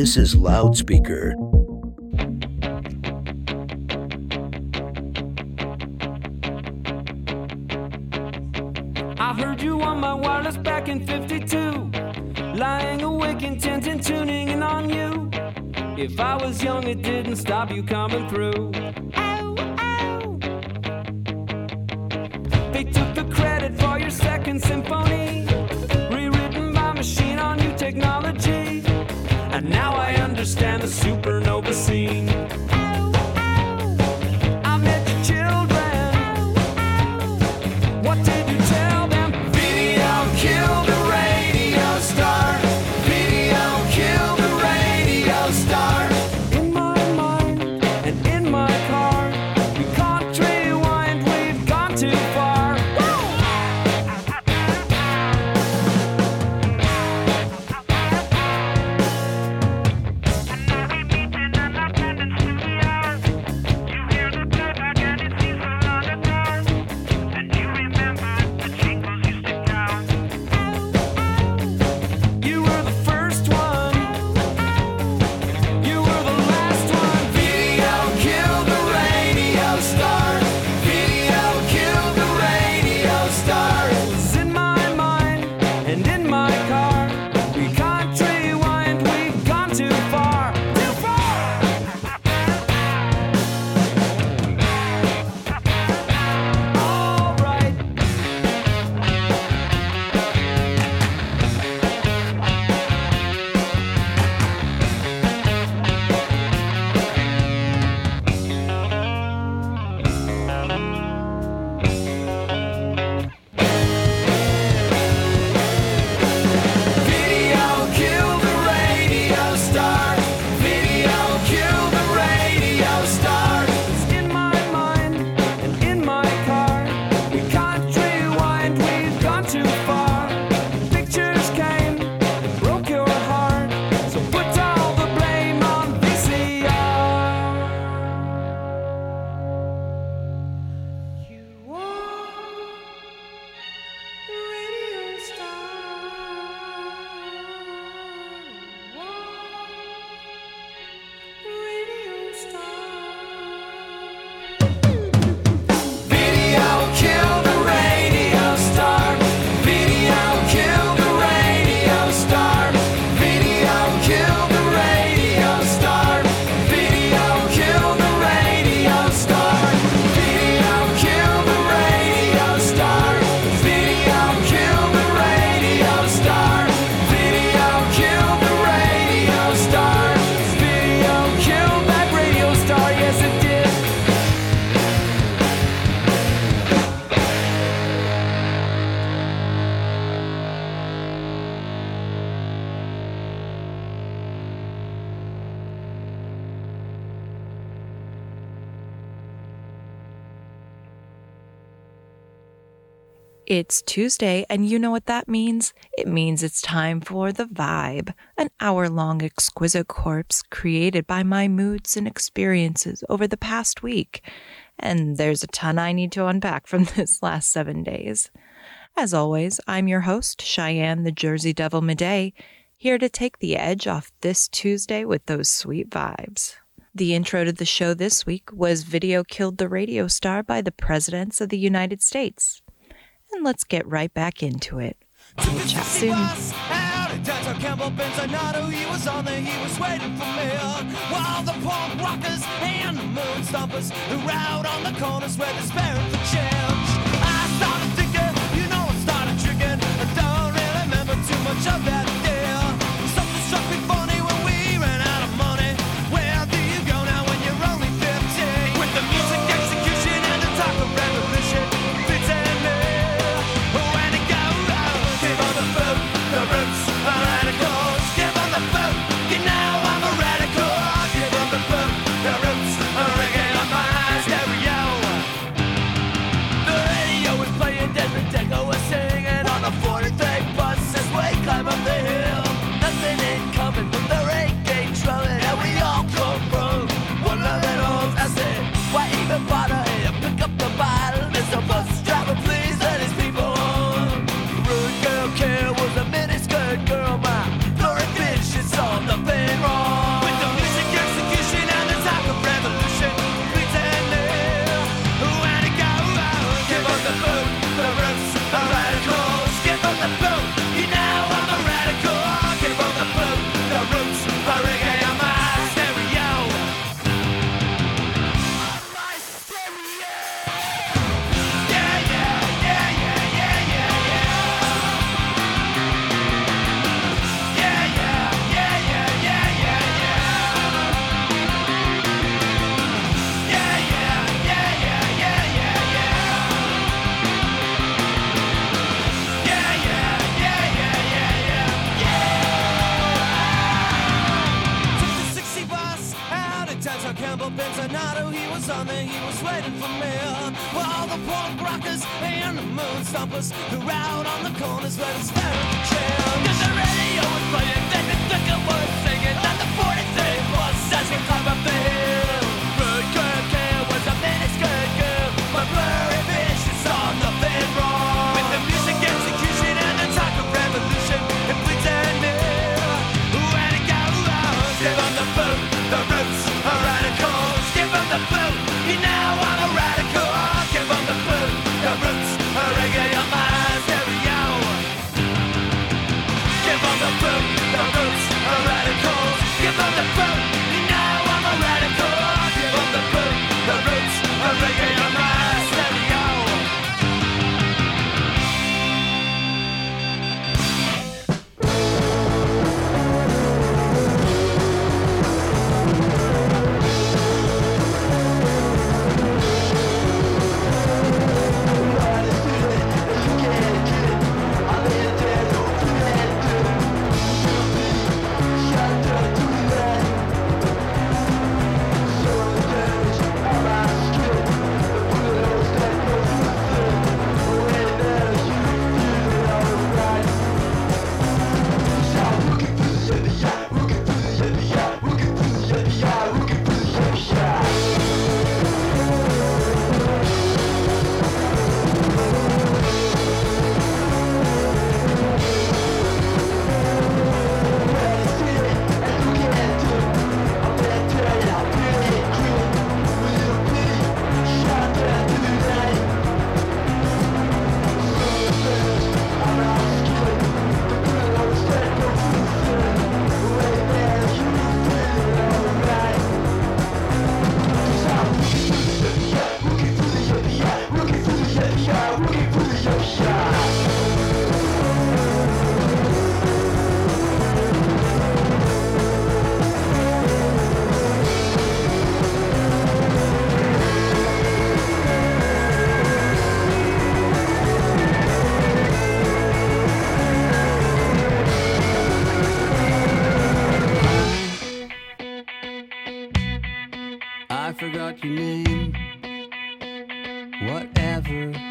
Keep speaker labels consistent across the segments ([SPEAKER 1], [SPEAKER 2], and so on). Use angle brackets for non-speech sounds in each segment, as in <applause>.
[SPEAKER 1] This is Loudspeaker.
[SPEAKER 2] I heard you on my wireless back in 52. Lying awake, intent and tuning in on you. If I was young, it didn't stop you coming through. They took the credit for your second symphony, And now I understand the supernova scene. It's
[SPEAKER 3] Tuesday, and you know what that means? It means it's time for The Vibe, an hour long exquisite corpse created by my moods and experiences over the past week. And there's a ton I need to unpack from <laughs> this last seven days. As always, I'm your host, Cheyenne the Jersey Devil Midej, here to take the edge off this Tuesday with those sweet vibes. The intro to the show this week was Video Killed the Radio Star by the Presidents of the United States. And let's get right back into it. We'll chat soon.
[SPEAKER 4] Out at Dr. Campbell he was on there, he was waiting for me. While the punk rockers and the moon stompers who out on the corners were despairing for change. I started thinking, you know, I started tricking. I don't really remember too much of that
[SPEAKER 5] Whatever.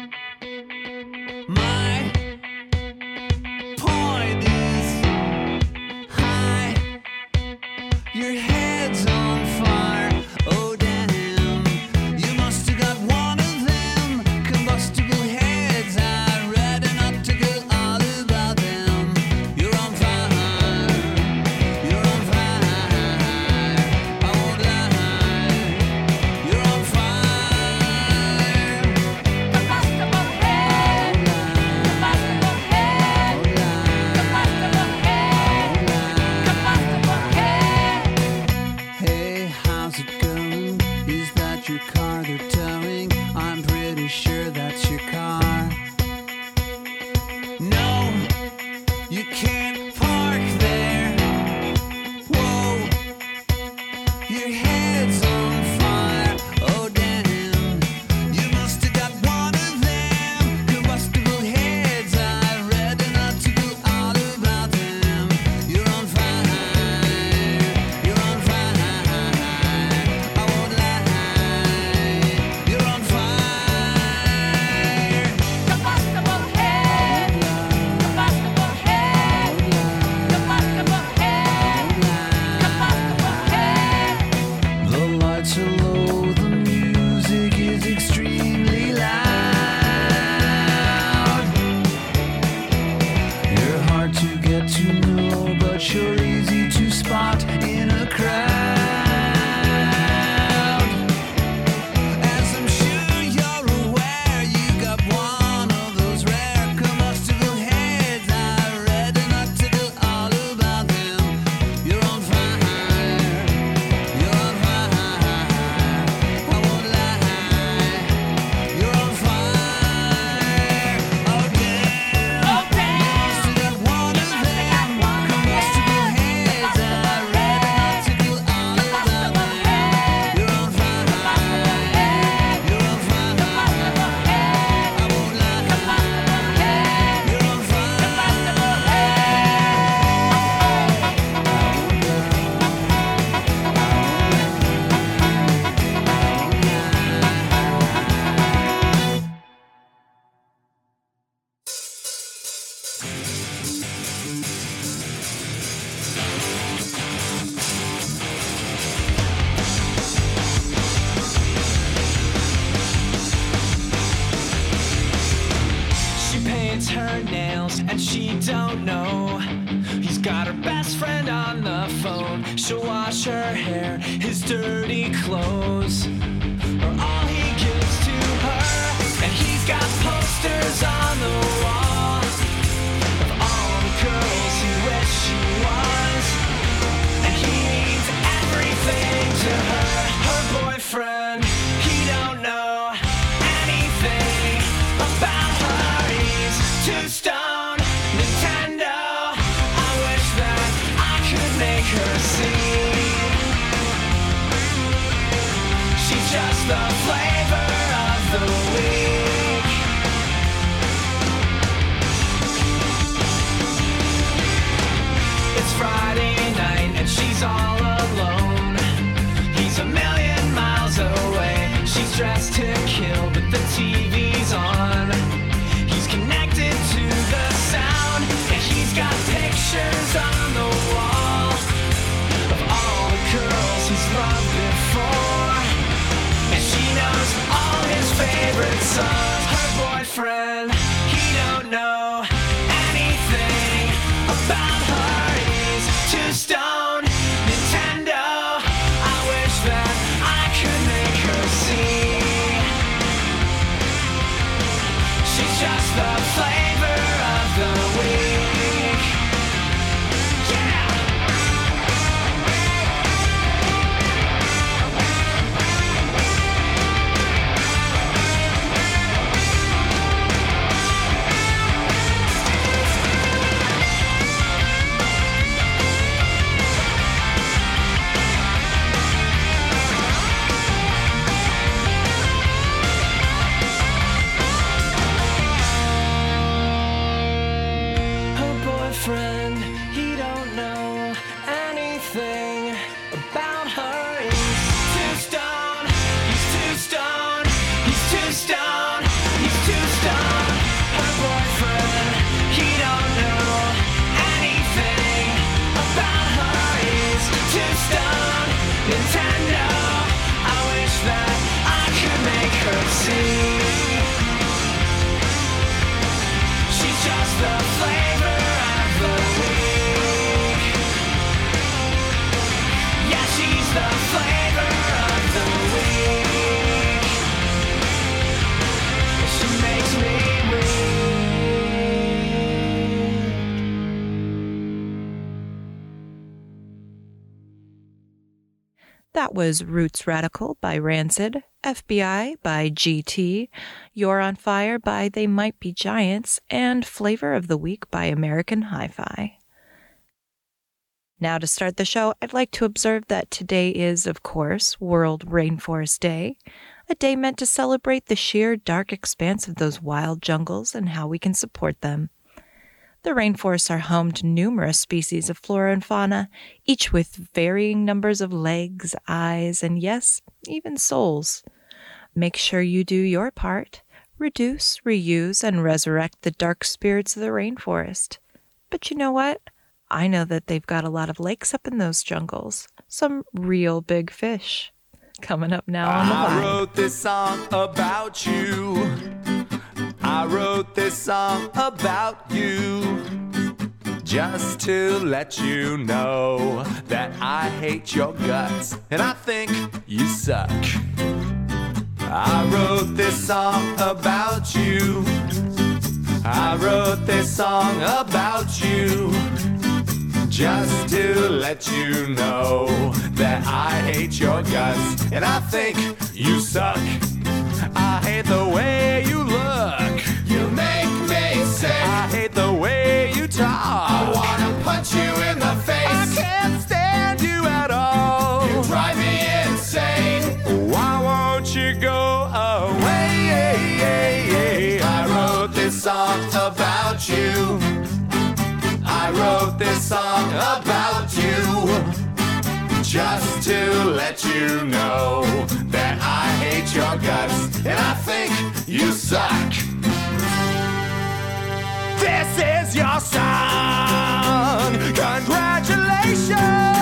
[SPEAKER 6] Was
[SPEAKER 3] Roots Radical by Rancid, FBI by GT, You're on Fire by They Might Be Giants, and Flavor of the Week by American Hi Fi. Now, to start the show, I'd like to observe that today is, of course, World Rainforest Day, a day meant to celebrate the sheer dark expanse of those wild jungles and how we can support them. The rainforests are home to numerous species of flora and fauna, each with varying numbers of legs, eyes, and yes, even souls. Make sure you do your part. Reduce, reuse, and resurrect the dark spirits of the rainforest. But you know what? I know that they've got a lot of lakes up in those jungles. Some real big fish. Coming up now on the
[SPEAKER 7] I wrote this song about you. I wrote this song about you. Just to let you know that I hate your guts and I think you suck. I wrote this song about you. I wrote this song about you. Just to let you know that I hate your guts and I think you suck. I hate the way you look. Sick. I hate the way you talk. I wanna punch you in the face. I can't stand you at all. You drive me insane. Why won't you go away? I wrote this song about you. I wrote this song about you just to let you know that I hate your guts and I think you suck. This is your song. Congratulations,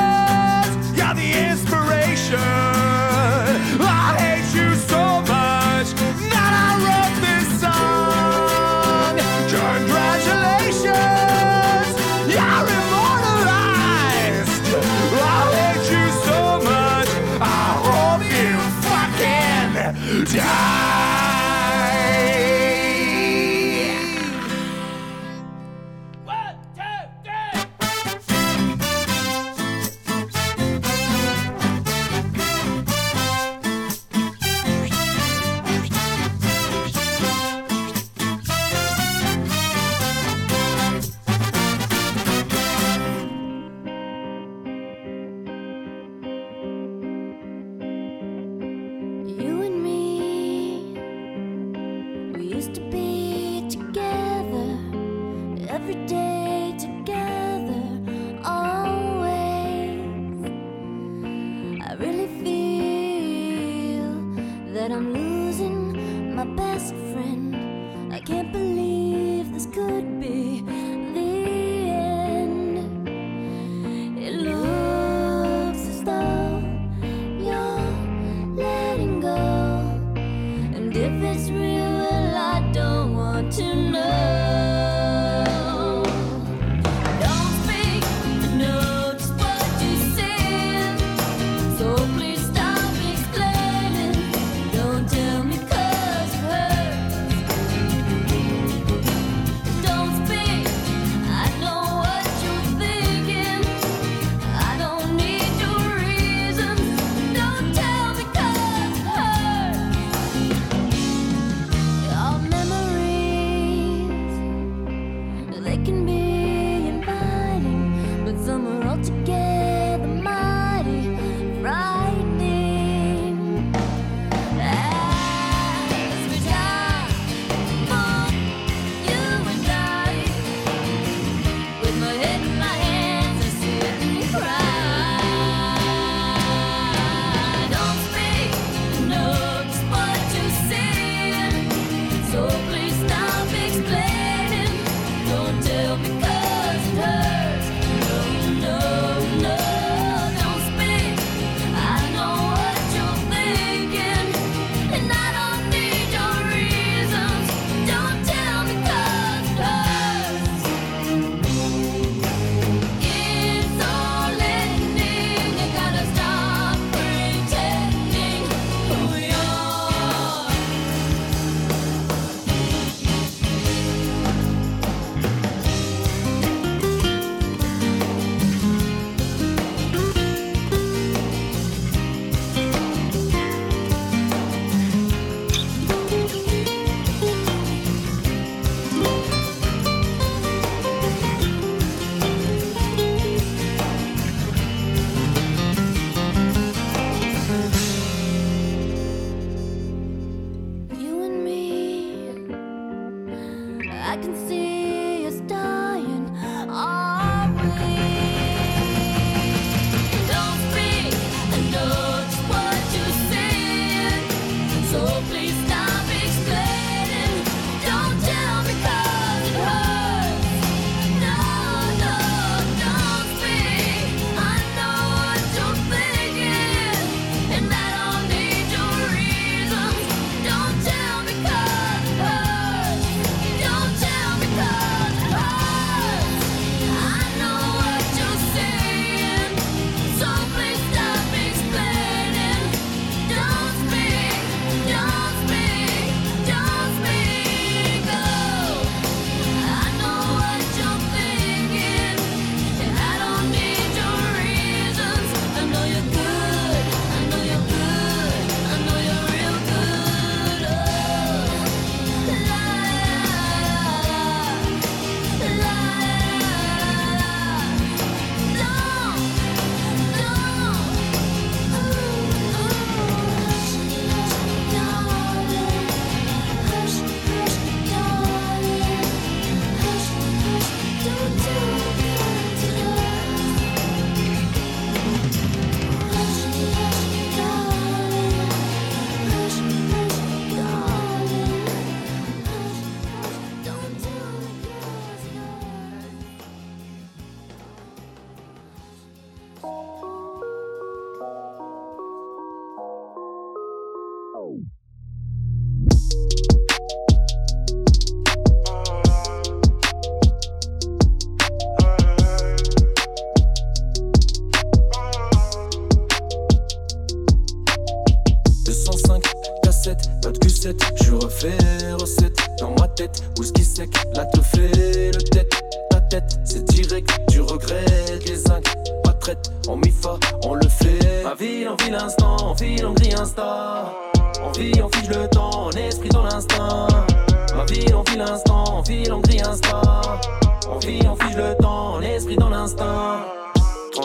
[SPEAKER 8] de Q7, je refais recette dans ma tête, whisky sec, là te fait le tête, ta tête, c'est direct, tu regrettes les zincs, pas de traite, en mi-fa, on le fait. Ma vie, on vit l'instant, on file, on grille Insta, on vit, on fige le temps, en esprit dans l'instinct. Ma vie, on vit l'instant, on file, on grille Insta, on vit, on fige le temps, en esprit dans l'instinct.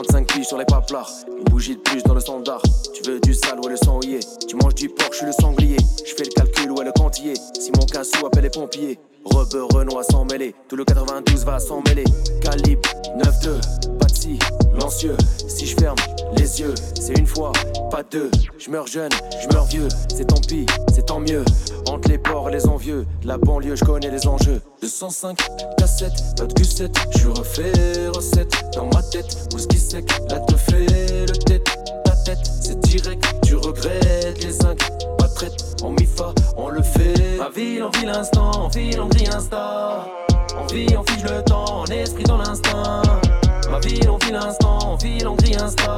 [SPEAKER 8] 35 piges sur les paplards, une bougie de plus dans le standard. Tu veux du sale, ouais, le sang. Tu manges du porc, je suis le sanglier. Je fais le calcul, ouais, le quantier. Si mon cassou appelle les pompiers. Rebeu Renoir sans mêler, tout le 92 va s'en mêler. Calibre 9-2, pas de scie, lancieux. Si je ferme les yeux, c'est une fois, pas deux. Je meurs jeune, je meurs vieux, c'est tant pis, c'est tant mieux. Entre les porcs et les envieux, la banlieue, je connais les enjeux. 205 cassettes, pas de Q7, je refais recette dans ma tête. Whisky sec, là te fait le tête, ta tête, direct, tu regrettes les zincs. Pas de traite, en mi-fa, on le fait. Ma vie, on vit l'instant, on file, on grille Insta. On vit, on fige le temps, en esprit dans l'instinct. Ma vie, on vit l'instant, on file, on Insta.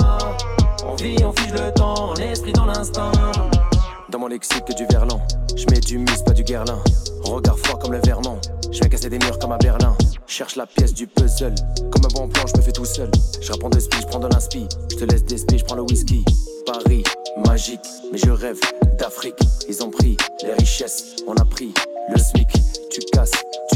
[SPEAKER 8] On vit, on fige le temps, en esprit dans l'instinct. Dans mon lexique que du verlan, je mets du mus, pas du guerlin. Regard froid comme le vernon, je vais casser des murs comme à Berlin. Cherche la pièce du puzzle, comme un bon plan, je me fais tout seul. Je reprends de spi, je prends de l'inspi, je te laisse des spi, je prends le whisky. Paris, magique, mais je rêve d'Afrique. Ils ont pris les richesses, on a pris le SMIC. Tu casses,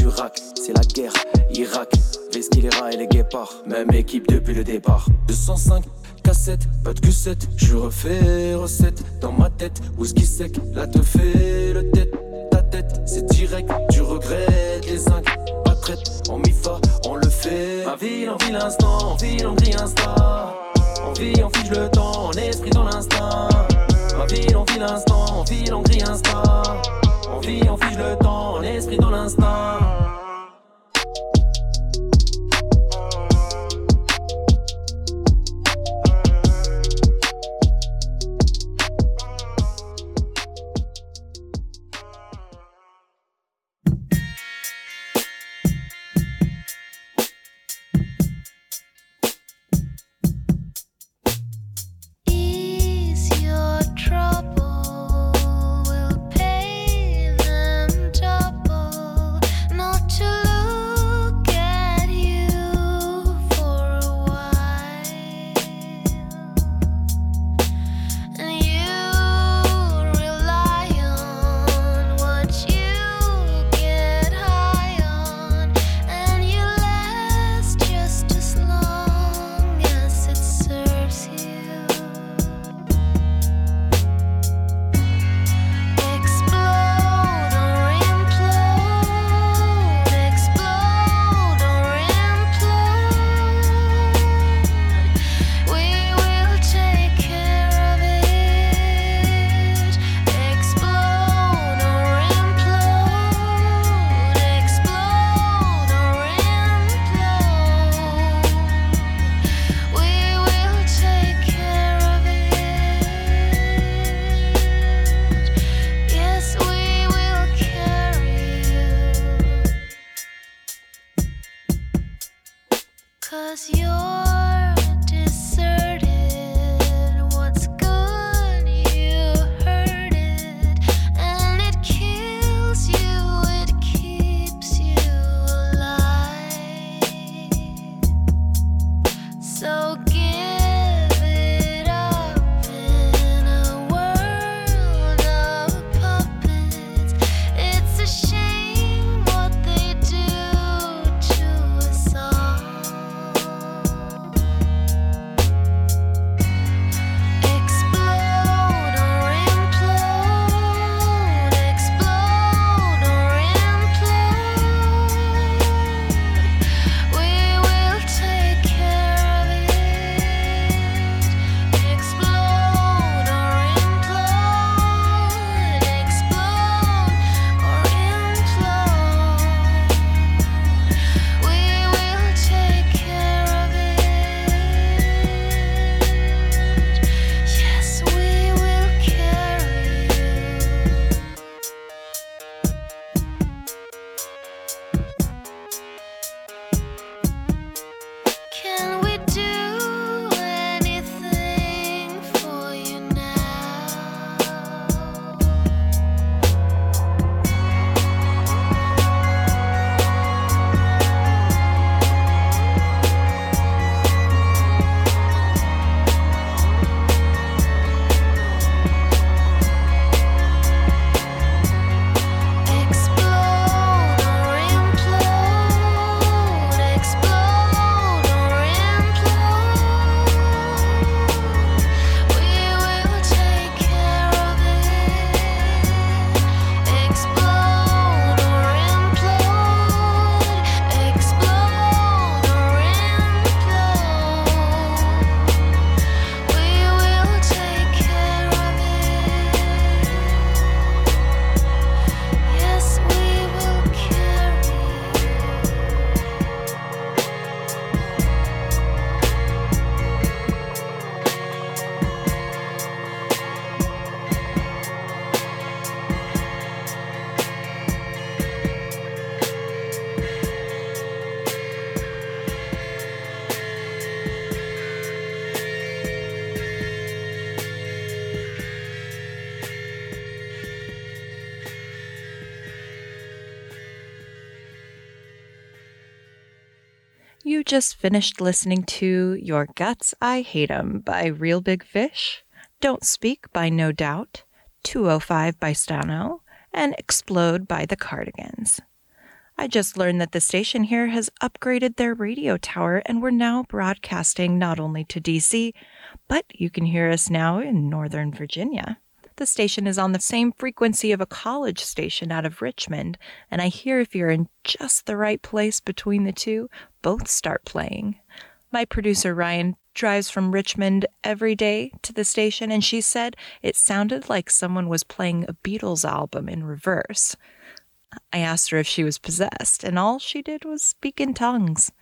[SPEAKER 8] raques, c'est la guerre, Irak. Vesky, les rats et les guépards, même équipe depuis le départ. 205 cassette, pas de Q7, je refais recette dans ma tête, whisky sec, là te fait le tête, ta tête, c'est direct, tu regrettes les zincs, pas traite, en mi-fa, on le fait. Ma vie, on vit l'instant, on vit, on grille Insta, on vit, on fige le temps, en esprit dans l'instinct. Ma vie, on vit l'instant, on vit, on grille Insta, on vit, on fige le temps, en esprit dans l'instinct.
[SPEAKER 3] Just finished listening to Your Guts, I Hate 'Em by Real Big Fish, Don't Speak by No Doubt, 205 by Stavo, and Explode by the Cardigans. I just learned that the station here has upgraded their radio tower and we're now broadcasting not only to DC, but you can hear us now in Northern Virginia. The station is on the same frequency of a college station out of Richmond, and I hear if you're in just the right place between the two, both start playing. My producer Ryan drives from Richmond every day to the station, and she said it sounded like someone was playing a Beatles album in reverse. I asked her if she was possessed, and all she did was speak in tongues.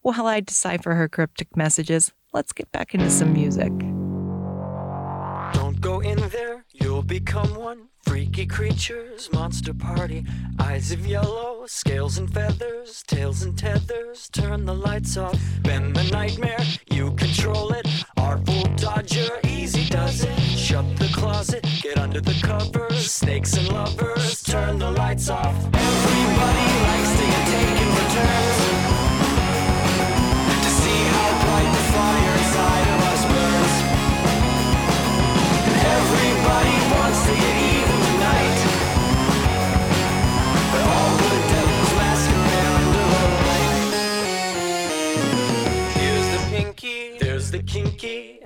[SPEAKER 3] While I decipher her cryptic messages, let's get back into some music.
[SPEAKER 9] Don't go in there, you'll become one. Freaky creatures, monster party. Eyes of yellow, scales and feathers, tails and tethers. Turn the lights off, bend the nightmare, you control it. Artful dodger, easy does it. Shut the closet, get under the covers. Snakes and lovers, turn the lights off. Everybody likes to get taken returns.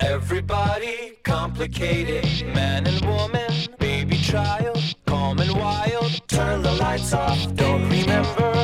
[SPEAKER 9] Everybody complicated. Man and woman, baby child, calm and wild. Turn the lights off. Don't remember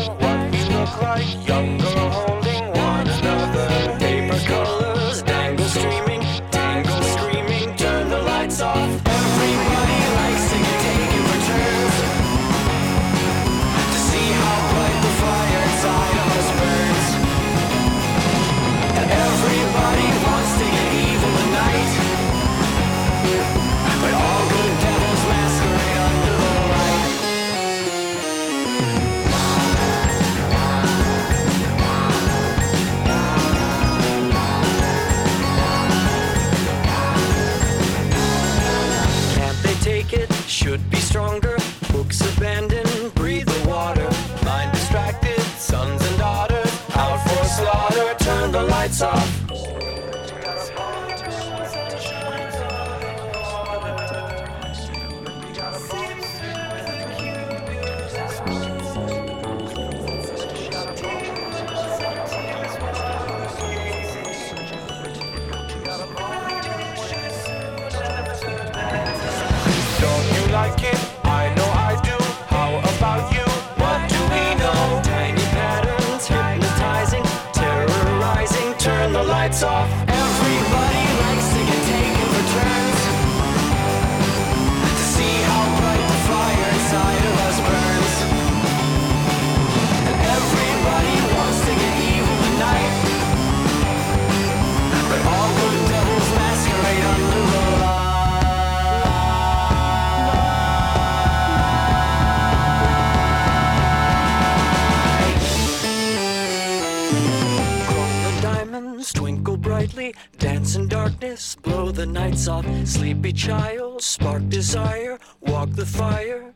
[SPEAKER 9] should be stronger. Books abandoned. Diamonds twinkle brightly, dance in darkness, blow the nights off. Sleepy child, spark desire, walk the fire.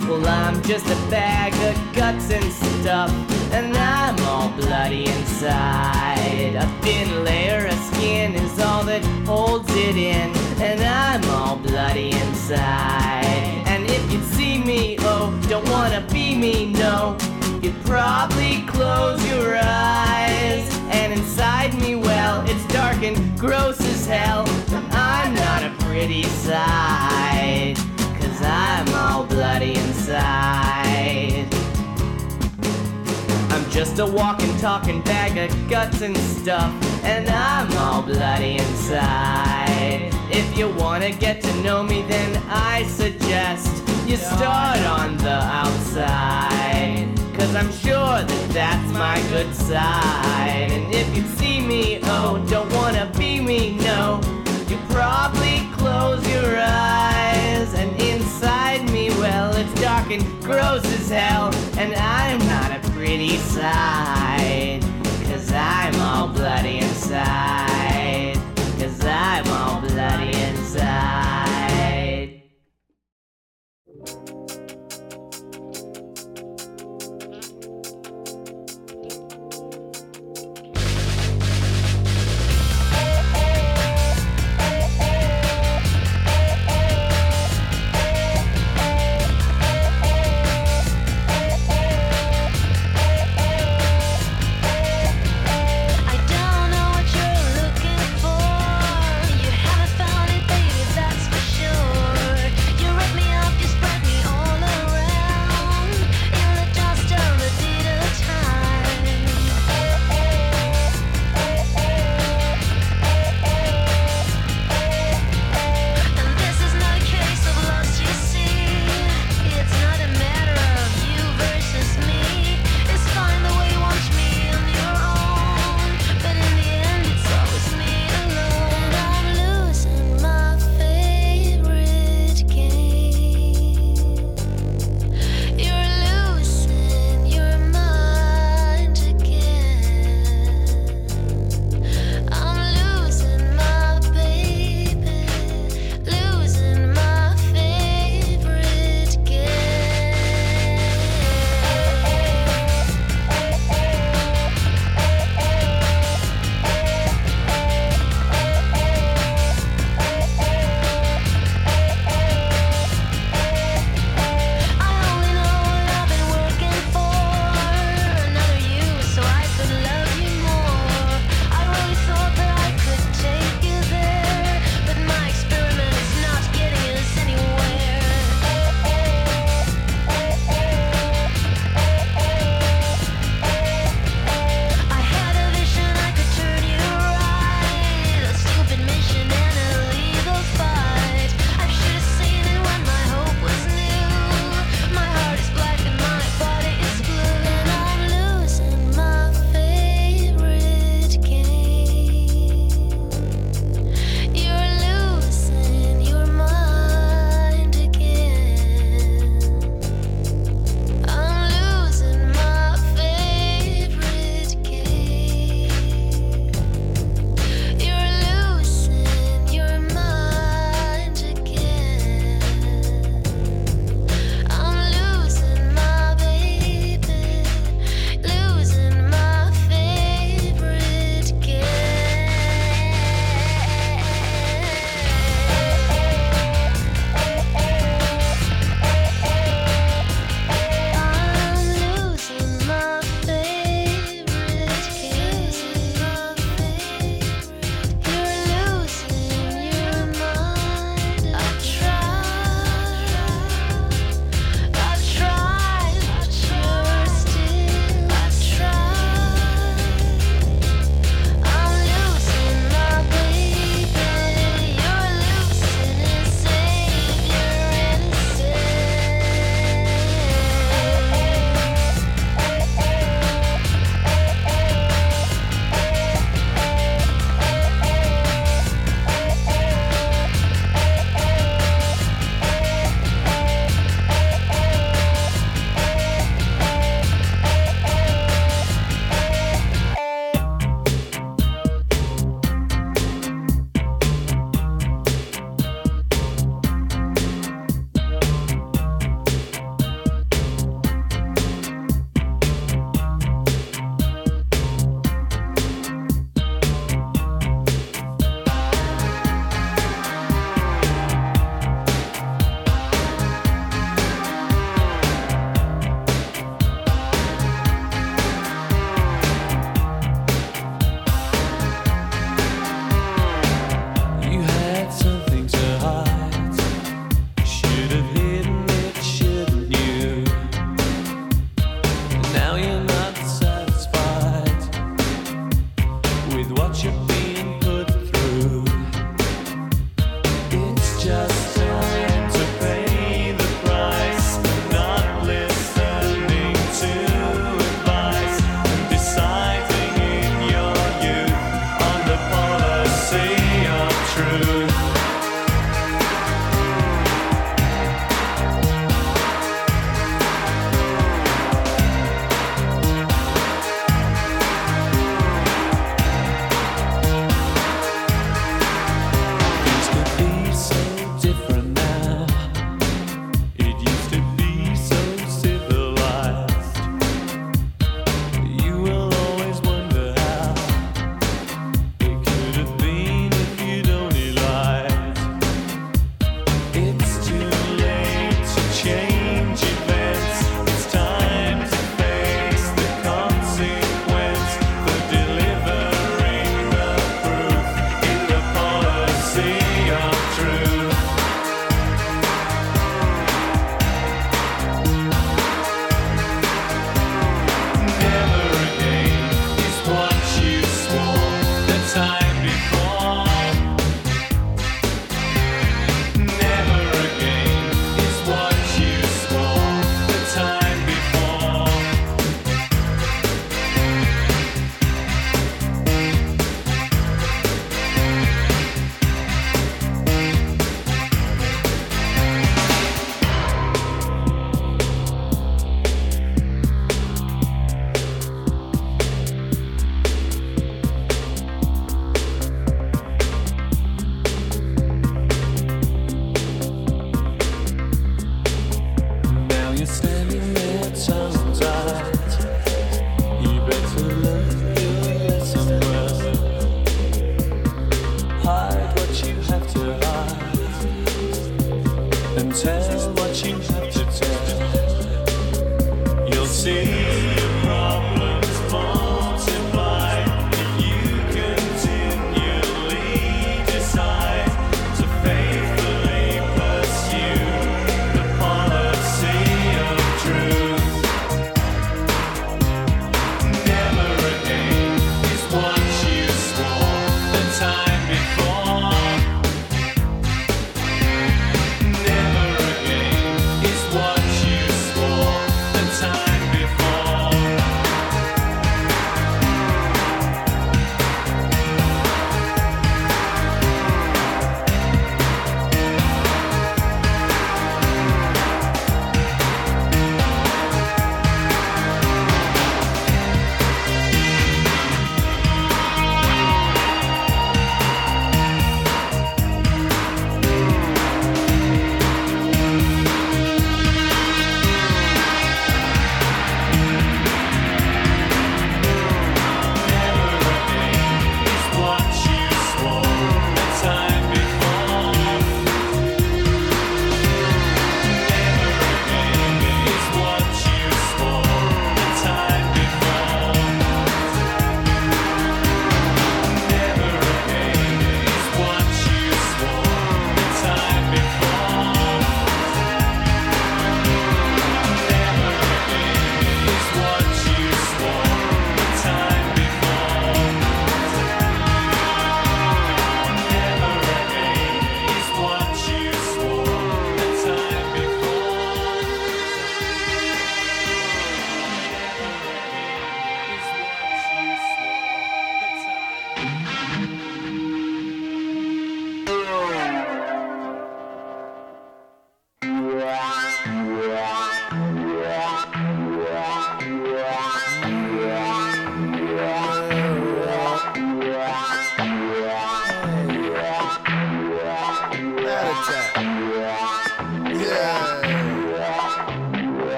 [SPEAKER 10] Well, I'm just a bag of guts and stuff, and I'm all bloody inside. A thin layer of skin is all that holds it in, and I'm all bloody inside. And if you'd see me, oh, don't wanna be me, no, you'd probably close your eyes. And inside me, well, it's dark and gross as hell. I'm not a pretty sight. Cause I'm all bloody inside. I'm just a walking, talking bag of guts and stuff, and I'm all bloody inside. If you wanna get to know me, then I suggest you start on the outside. Cause I'm sure that that's my good side. And if you see me, oh, don't wanna be me, no. You probably close your eyes, and inside me, well, it's dark and gross as hell, and I'm not a pretty sight. Cause I'm all bloody inside. Cause I'm all bloody inside.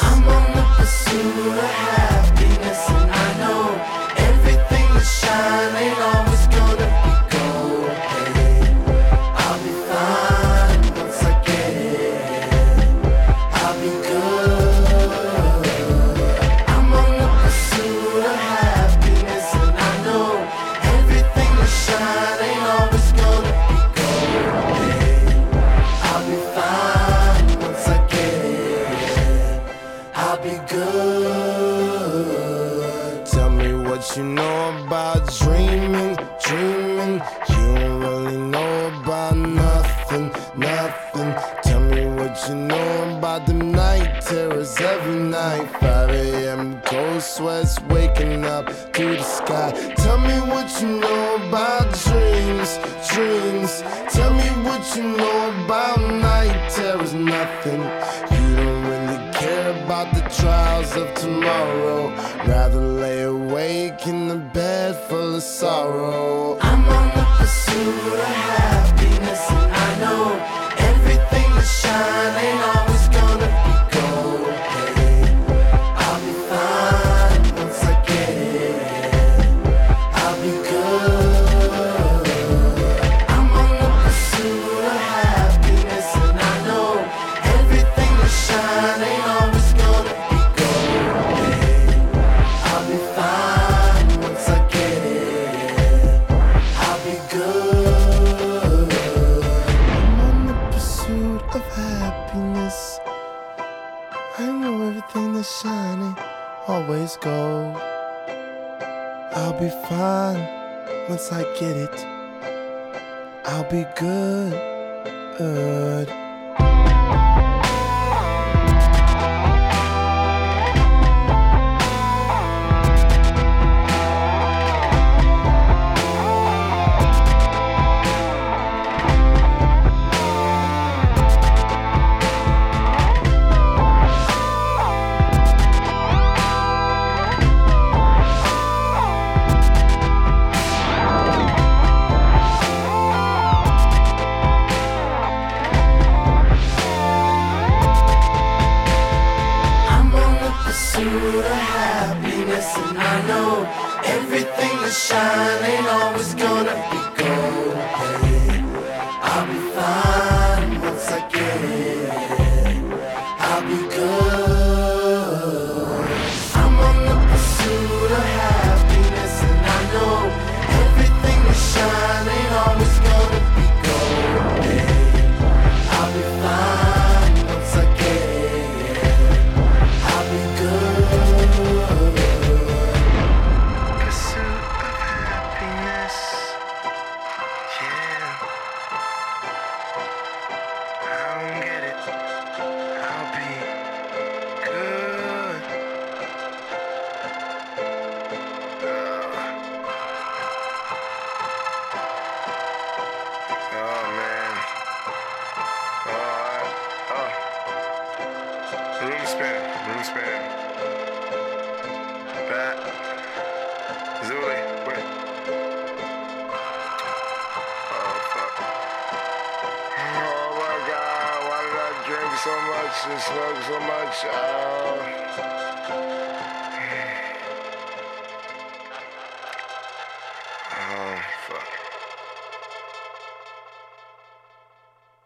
[SPEAKER 11] I'm on sorrow.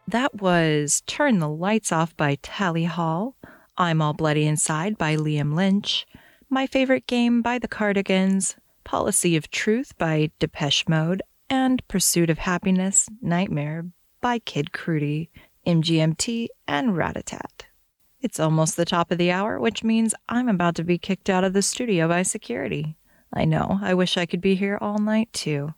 [SPEAKER 11] That
[SPEAKER 3] was Turn the Lights Off by Tally Hall, I'm All Bloody Inside by Liam Lynch, My Favorite Game by The Cardigans, Policy of Truth by Depeche Mode, and Pursuit of Happiness Nightmare by Kid Cudi, MGMT, and Ratatat. It's almost the top of the hour, which means I'm about to be kicked out of the studio by security. I know, I wish I could be here all night too.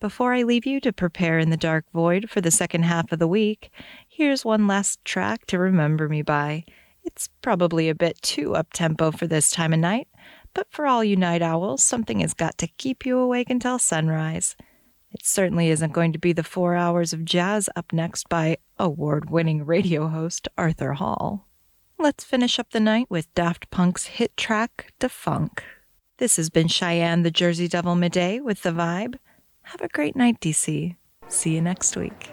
[SPEAKER 3] Before I leave you to prepare in the dark void for the second half of the week, here's one last track to remember me by. It's probably a bit too up tempo for this time of night, but for all you night owls, something has got to keep you awake until sunrise. It certainly isn't going to be the four hours of jazz up next by award winning radio host Arthur Hall. Let's finish up the night with Daft Punk's hit track, Da Funk. This has been Cheyenne the Jersey Devil Midej with The Vibe. Have a great night, DC. See you next week.